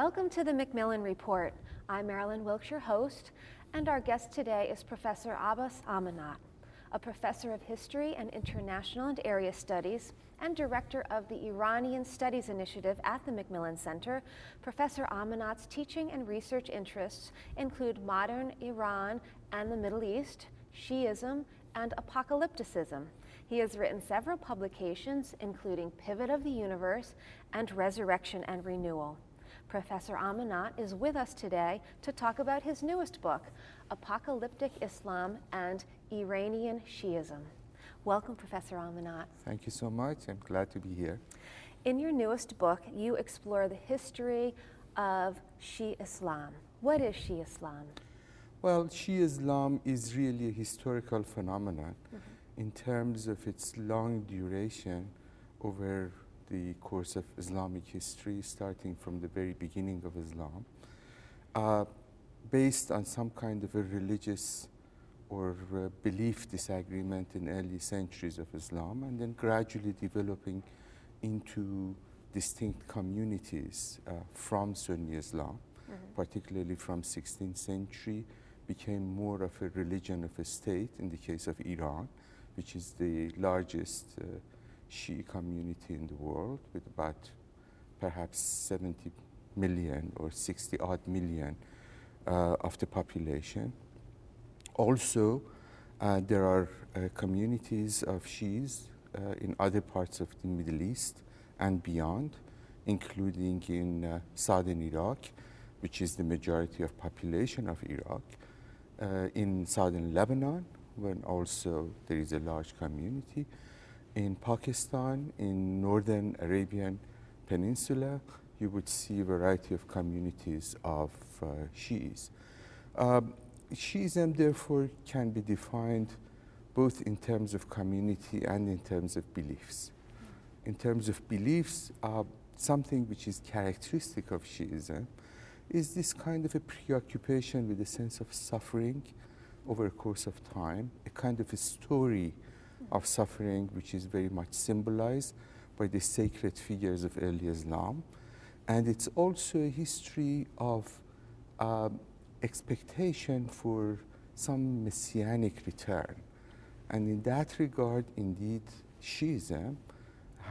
Welcome to the Macmillan Report. I'm Marilyn Wilkes, your host, and our guest today is Professor Abbas Amanat, a professor of history and international and area studies and director of the Iranian Studies Initiative at the Macmillan Center. Professor Amanat's teaching and research interests include modern Iran and the Middle East, Shiism, and apocalypticism. He has written several publications, including Pivot of the Universe and Resurrection and Renewal. Professor Amanat is with us today to talk about his newest book, Apocalyptic Islam and Iranian Shiism. Welcome, Professor Amanat. Thank you so much. I'm glad to be here. In your newest book, you explore the history of Shi Islam. What is Shi Islam? Well, Shi Islam is really a historical phenomenon mm-hmm in terms of its long duration over the course of Islamic history, starting from the very beginning of Islam, uh, based on some kind of a religious or uh, belief disagreement in early centuries of Islam, and then gradually developing into distinct communities uh, from Sunni Islam, mm-hmm. particularly from 16th century, became more of a religion of a state in the case of Iran which is the largest uh, Shia community in the world, with about perhaps 70 million or 60 odd million uh, of the population. Also, uh, there are uh, communities of Shias uh, in other parts of the Middle East and beyond, including in uh, southern Iraq, which is the majority of population of Iraq, in southern Lebanon, when also there is a large community. In Pakistan, in northern Arabian Peninsula, you would see a variety of communities of uh, Shiis. Um, Shiism, therefore, can be defined both in terms of community and in terms of beliefs. In terms of beliefs, uh, something which is characteristic of Shiism is this kind of a preoccupation with a sense of suffering over a course of time, a kind of a story of suffering which is very much symbolized by the sacred figures of early Islam. And it's also a history of uh, expectation for some messianic return. And in that regard, indeed, Shiism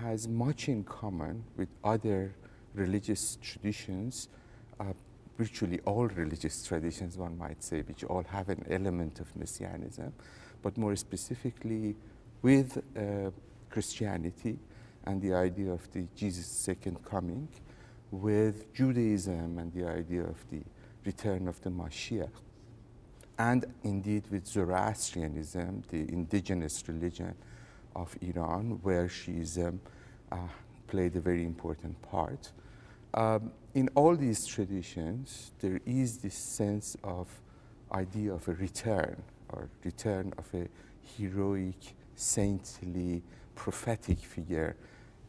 has much in common with other religious traditions, uh, virtually all religious traditions, one might say, which all have an element of messianism, but more specifically with uh, Christianity and the idea of the Jesus' second coming, with Judaism and the idea of the return of the Mashiach, and indeed with Zoroastrianism, the indigenous religion of Iran, where Shiism uh, played a very important part. Um, in all these traditions, there is this sense of idea of a return or return of a heroic, saintly, prophetic figure,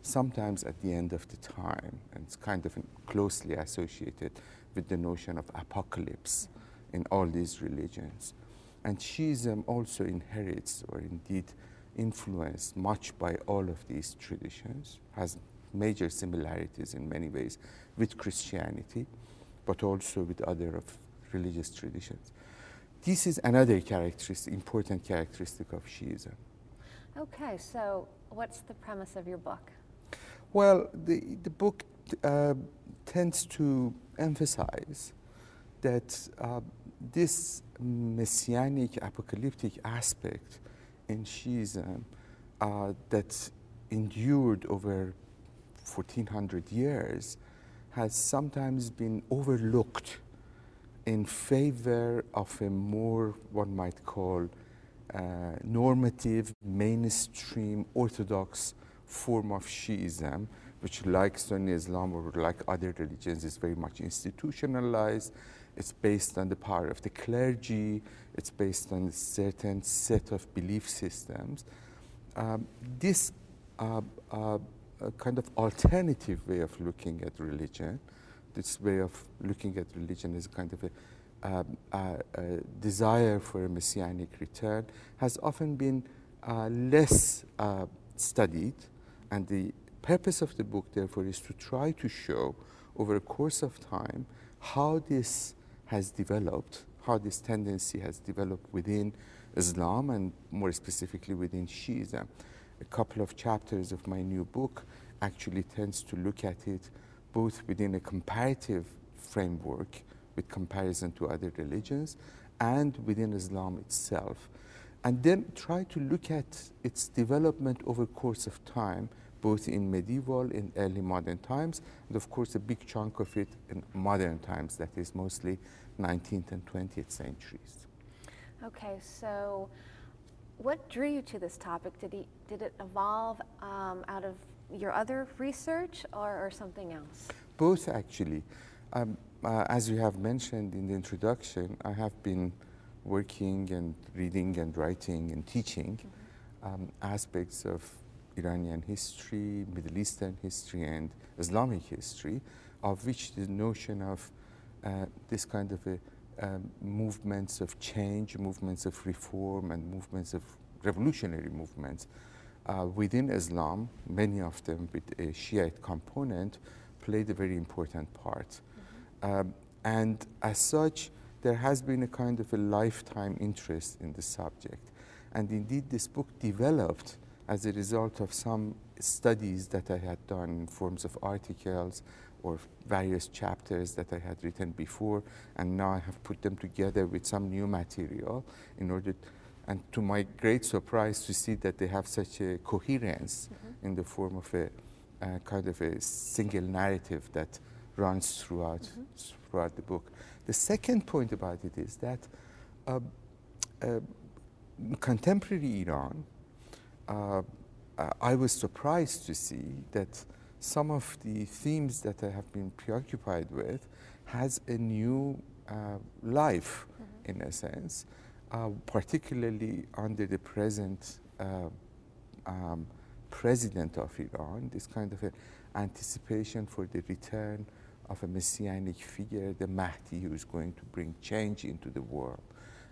sometimes at the end of the time, and it's kind of closely associated with the notion of apocalypse in all these religions. And Shiism also inherits, or indeed influenced much by all of these traditions, has major similarities in many ways with Christianity, but also with other of religious traditions. This is another characteristic, important characteristic of Shiism. Okay, so what's the premise of your book? Well, the, the book uh, tends to emphasize that uh, this messianic apocalyptic aspect in Shiism uh, that endured over 1400 years has sometimes been overlooked in favor of a more, one might call, normative, mainstream, orthodox form of Shiism, which, like Sunni Islam or like other religions, is very much institutionalized. It's based on the power of the clergy, it's based on a certain set of belief systems. Um, this uh, uh, kind of alternative way of looking at religion. This way of looking at religion is kind of a, um, a, desire for a messianic return has often been uh, less uh, studied, and the purpose of the book, therefore, is to try to show over a course of time how this has developed, how this tendency has developed within Islam and more specifically within Shiism. A couple of chapters of my new book actually tends to look at it both within a comparative framework with comparison to other religions and within Islam itself. And then try to look at its development over course of time, both in medieval and early modern times, and of course a big chunk of it in modern times, that is mostly 19th and 20th centuries. Okay, so what drew you to this topic? Did, he, did it evolve um, out of your other research or, or something else? Both, actually. Um, uh, as you have mentioned in the introduction, I have been working and reading and writing and teaching mm-hmm. um, aspects of Iranian history, Middle Eastern history, and Islamic history, of which the notion of uh, this kind of a um, movements of change, movements of reform, and movements of revolutionary movements uh, within Islam, many of them with a Shiite component, played a very important part. Um, and as such, there has been a kind of a lifetime interest in the subject. And indeed, this book developed as a result of some studies that I had done in forms of articles or various chapters that I had written before, and now I have put them together with some new material in order, to, and to my great surprise, to see that they have such a coherence mm-hmm. in the form of a uh, kind of a single narrative that runs throughout mm-hmm. throughout the book. The second point about it is that uh, uh, contemporary Iran, uh, I was surprised to see that some of the themes that I have been preoccupied with has a new uh, life, mm-hmm. in a sense, uh, particularly under the present uh, um, president of Iran, this kind of anticipation for the return of a messianic figure, the Mahdi, who is going to bring change into the world,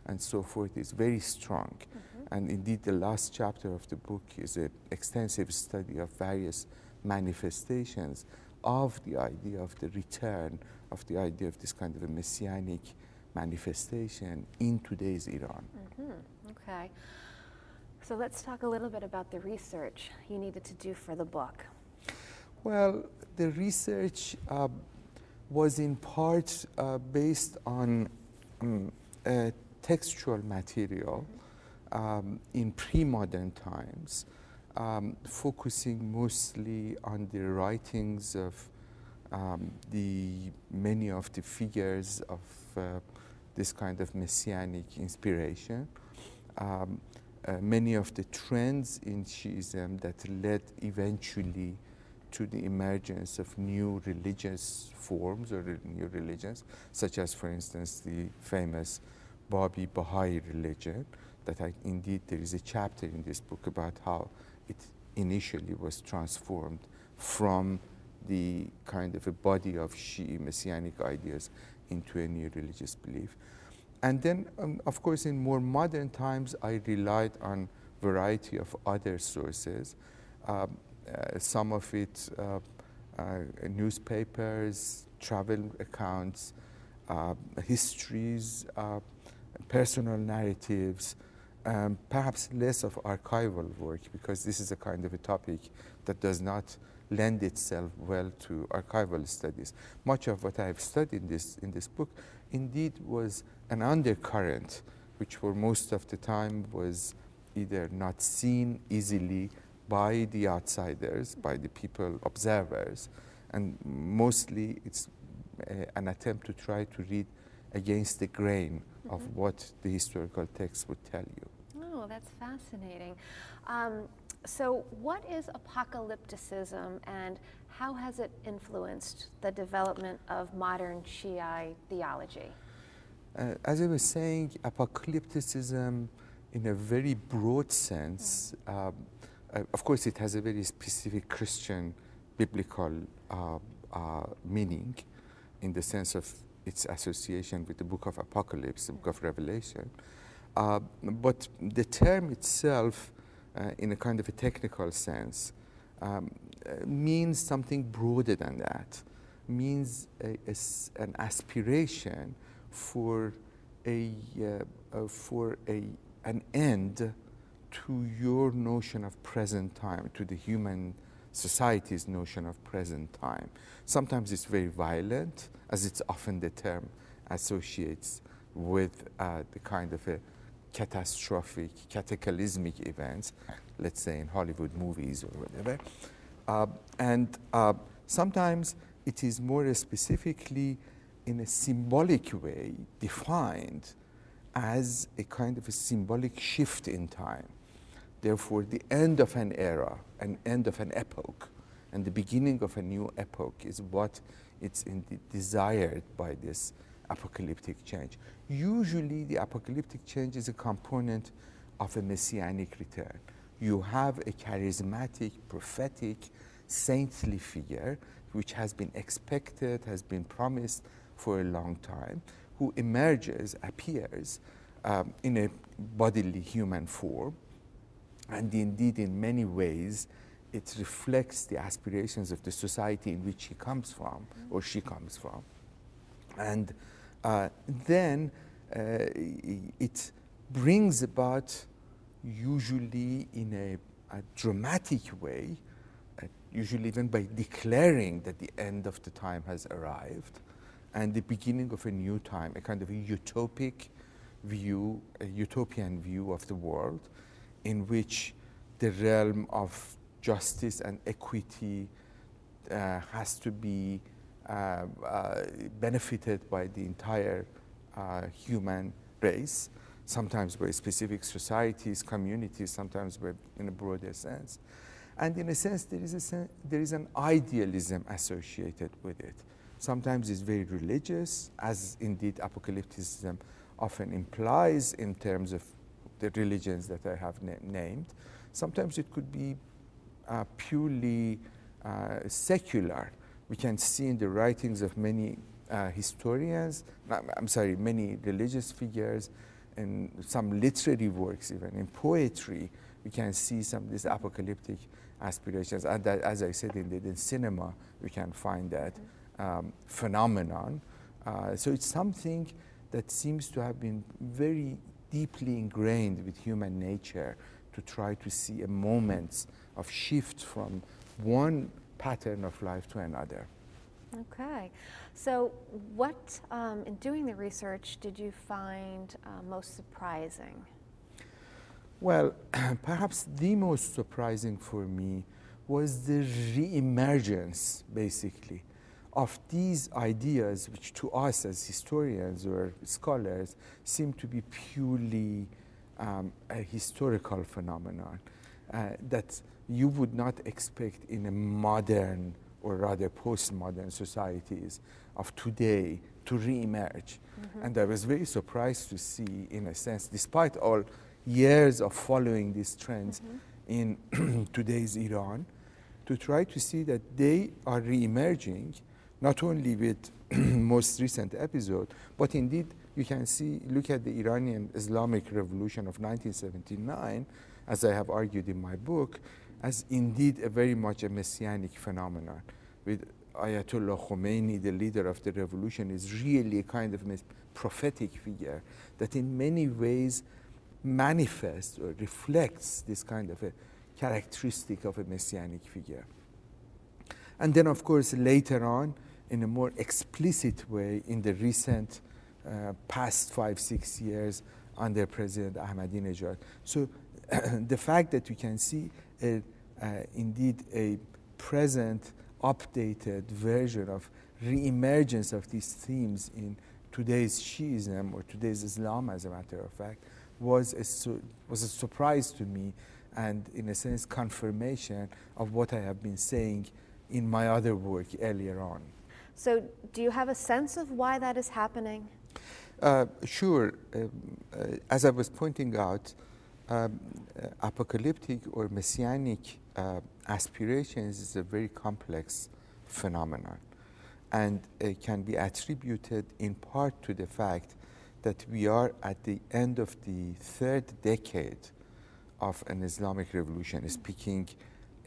and so forth, is very strong. Mm-hmm. And indeed, the last chapter of the book is an extensive study of various manifestations of the idea of the return of the idea of this kind of a messianic manifestation in today's Iran. Mm-hmm. Okay. So let's talk a little bit about the research you needed to do for the book. Well, the research uh, was in part uh, based on um, textual material um, in pre modern times um, focusing mostly on the writings of um, the many of the figures of uh, this kind of messianic inspiration, um, uh, many of the trends in Shiism that led eventually to the emergence of new religious forms or new religions, such as, for instance, the famous Babi Baha'i religion. That I, indeed there is a chapter in this book about how it initially was transformed from the kind of a body of Shi'i messianic ideas into a new religious belief. And then, um, of course, in more modern times, I relied on variety of other sources. Um, some of it uh, uh, newspapers, travel accounts, uh, histories, uh, personal narratives, um, perhaps less of archival work because this is a kind of a topic that does not lend itself well to archival studies. Much of what I've studied in this, in this book indeed was an undercurrent, which for most of the time was either not seen easily by the outsiders, by the people, observers, and mostly it's uh, an attempt to try to read against the grain mm-hmm. of what the historical text would tell you. Oh, that's fascinating. Um, so, what is apocalypticism and how has it influenced the development of modern Shiite theology? Uh, as I was saying, apocalypticism, in a very broad sense, mm. uh, uh, of course, it has a very specific Christian biblical uh, uh, meaning in the sense of its association with the book of Apocalypse, the book of Revelation. Uh, but the term itself, uh, in a kind of a technical sense, um, uh, means something broader than that. means a, a an aspiration for a, uh, uh, for a, an end to your notion of present time, to the human society's notion of present time. Sometimes it's very violent, as it's often the term associates with uh, the kind of a catastrophic, cataclysmic events, let's say in Hollywood movies or whatever. Uh, and uh, sometimes it is more specifically in a symbolic way defined as a kind of a symbolic shift in time. Therefore, the end of an era, an end of an epoch, and the beginning of a new epoch is what it's desired by this apocalyptic change. Usually, the apocalyptic change is a component of a messianic return. You have a charismatic, prophetic, saintly figure which has been expected, has been promised for a long time, who emerges, appears um, in a bodily human form, and indeed, in many ways, it reflects the aspirations of the society in which he comes from or she comes from. And uh, then uh, it brings about, usually in a, a dramatic way, uh, usually even by declaring that the end of the time has arrived and the beginning of a new time, a kind of a utopic view, a utopian view of the world in which the realm of justice and equity uh, has to be uh, uh, benefited by the entire uh, human race, sometimes by specific societies, communities, sometimes by, in a broader sense. And in a sense, there is, a sen- there is an idealism associated with it. Sometimes it's very religious, as indeed apocalypticism often implies in terms of the religions that I have na- named. Sometimes it could be uh, purely uh, secular. We can see in the writings of many uh, historians, I'm sorry, many religious figures, in some literary works, even in poetry, we can see some of these apocalyptic aspirations. And that, as I said, in, in cinema, we can find that um, phenomenon. Uh, so it's something that seems to have been very deeply ingrained with human nature to try to see a moment of shift from one pattern of life to another. Okay. So, what um, in doing the research did you find uh, most surprising? Well, perhaps the most surprising for me was the re-emergence, basically, of these ideas, which to us as historians or scholars seem to be purely um, a historical phenomenon uh, that you would not expect in a modern or rather postmodern societies of today to re-emerge. And I was very surprised to see, in a sense, despite all years of following these trends in today's Iran, to try to see that they are re-emerging, not only with most recent episode, but indeed you can see, look at the Iranian Islamic Revolution of 1979, as I have argued in my book, as indeed a very much a messianic phenomenon. With Ayatollah Khomeini, the leader of the revolution, is really a kind of prophetic figure that in many ways manifests or reflects this kind of a characteristic of a messianic figure. And then, of course, later on, in a more explicit way, in the recent uh, past five, six years under President Ahmadinejad. So, the fact that you can see a, uh, indeed a present, updated version of re-emergence of these themes in today's Shiism or today's Islam, as a matter of fact, was a, su- was a surprise to me and, in a sense, confirmation of what I have been saying in my other work earlier on. So, do you have a sense of why that is happening? Uh, sure. Uh, as I was pointing out, um, uh, apocalyptic or messianic uh, aspirations is a very complex phenomenon and it can be attributed in part to the fact that we are at the end of the third decade of an Islamic revolution, speaking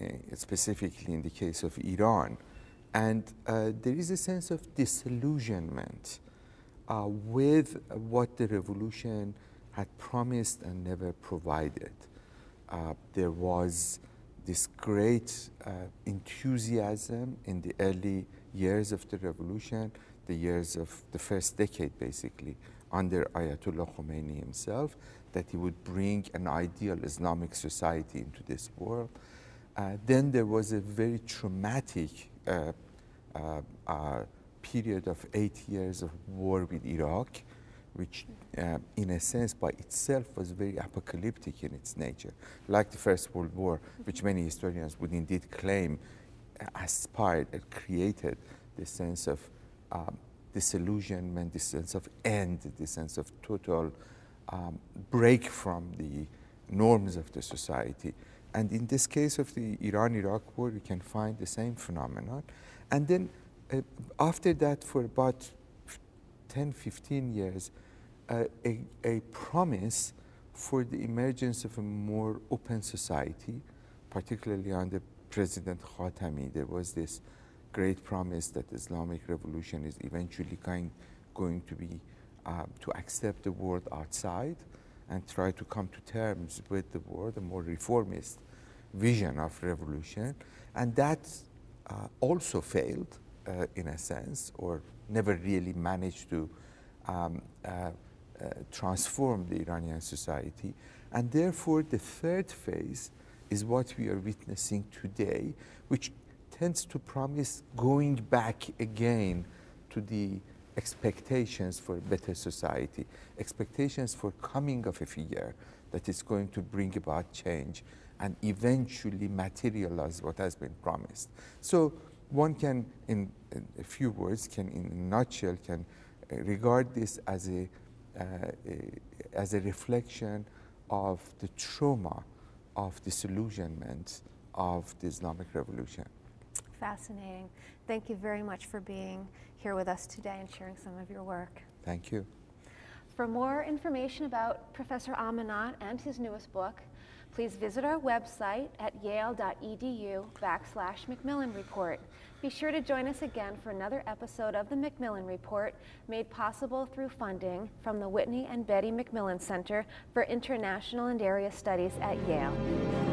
uh, specifically in the case of Iran, And uh, there is a sense of disillusionment uh, with what the revolution had promised and never provided. Uh, there was this great uh, enthusiasm in the early years of the revolution, the years of the first decade basically, under Ayatollah Khomeini himself, that he would bring an ideal Islamic society into this world. Uh, then there was a very traumatic uh, uh, uh period of eight years of war with Iraq, which uh, in a sense by itself was very apocalyptic in its nature, like the First World War, which many historians would indeed claim aspired and created this sense of um, disillusionment, this sense of end, this sense of total um, break from the norms of the society. And in this case of the Iran-Iraq war, you can find the same phenomenon. And then uh, after that, for about 10, 15 years, uh, a, a promise for the emergence of a more open society, particularly under President Khatami. There was this great promise that Islamic revolution is eventually kind, going to be uh, to accept the world outside and try to come to terms with the world, a more reformist vision of revolution. And that uh, also failed uh, in a sense, or never really managed to um, uh, uh, transform the Iranian society. And therefore, the third phase is what we are witnessing today, which tends to promise going back again to the expectations for a better society, expectations for coming of a figure that is going to bring about change and eventually materialize what has been promised. So one can, in, in a few words, can, in a nutshell, can uh, regard this as a, uh, a, as a reflection of the trauma of disillusionment of the Islamic Revolution. Fascinating. Thank you very much for being here with us today and sharing some of your work. Thank you. For more information about Professor Amanat and his newest book, please visit our website at yale.edu backslash Macmillan Report. Be sure to join us again for another episode of the Macmillan Report, made possible through funding from the Whitney and Betty Macmillan Center for International and Area Studies at Yale.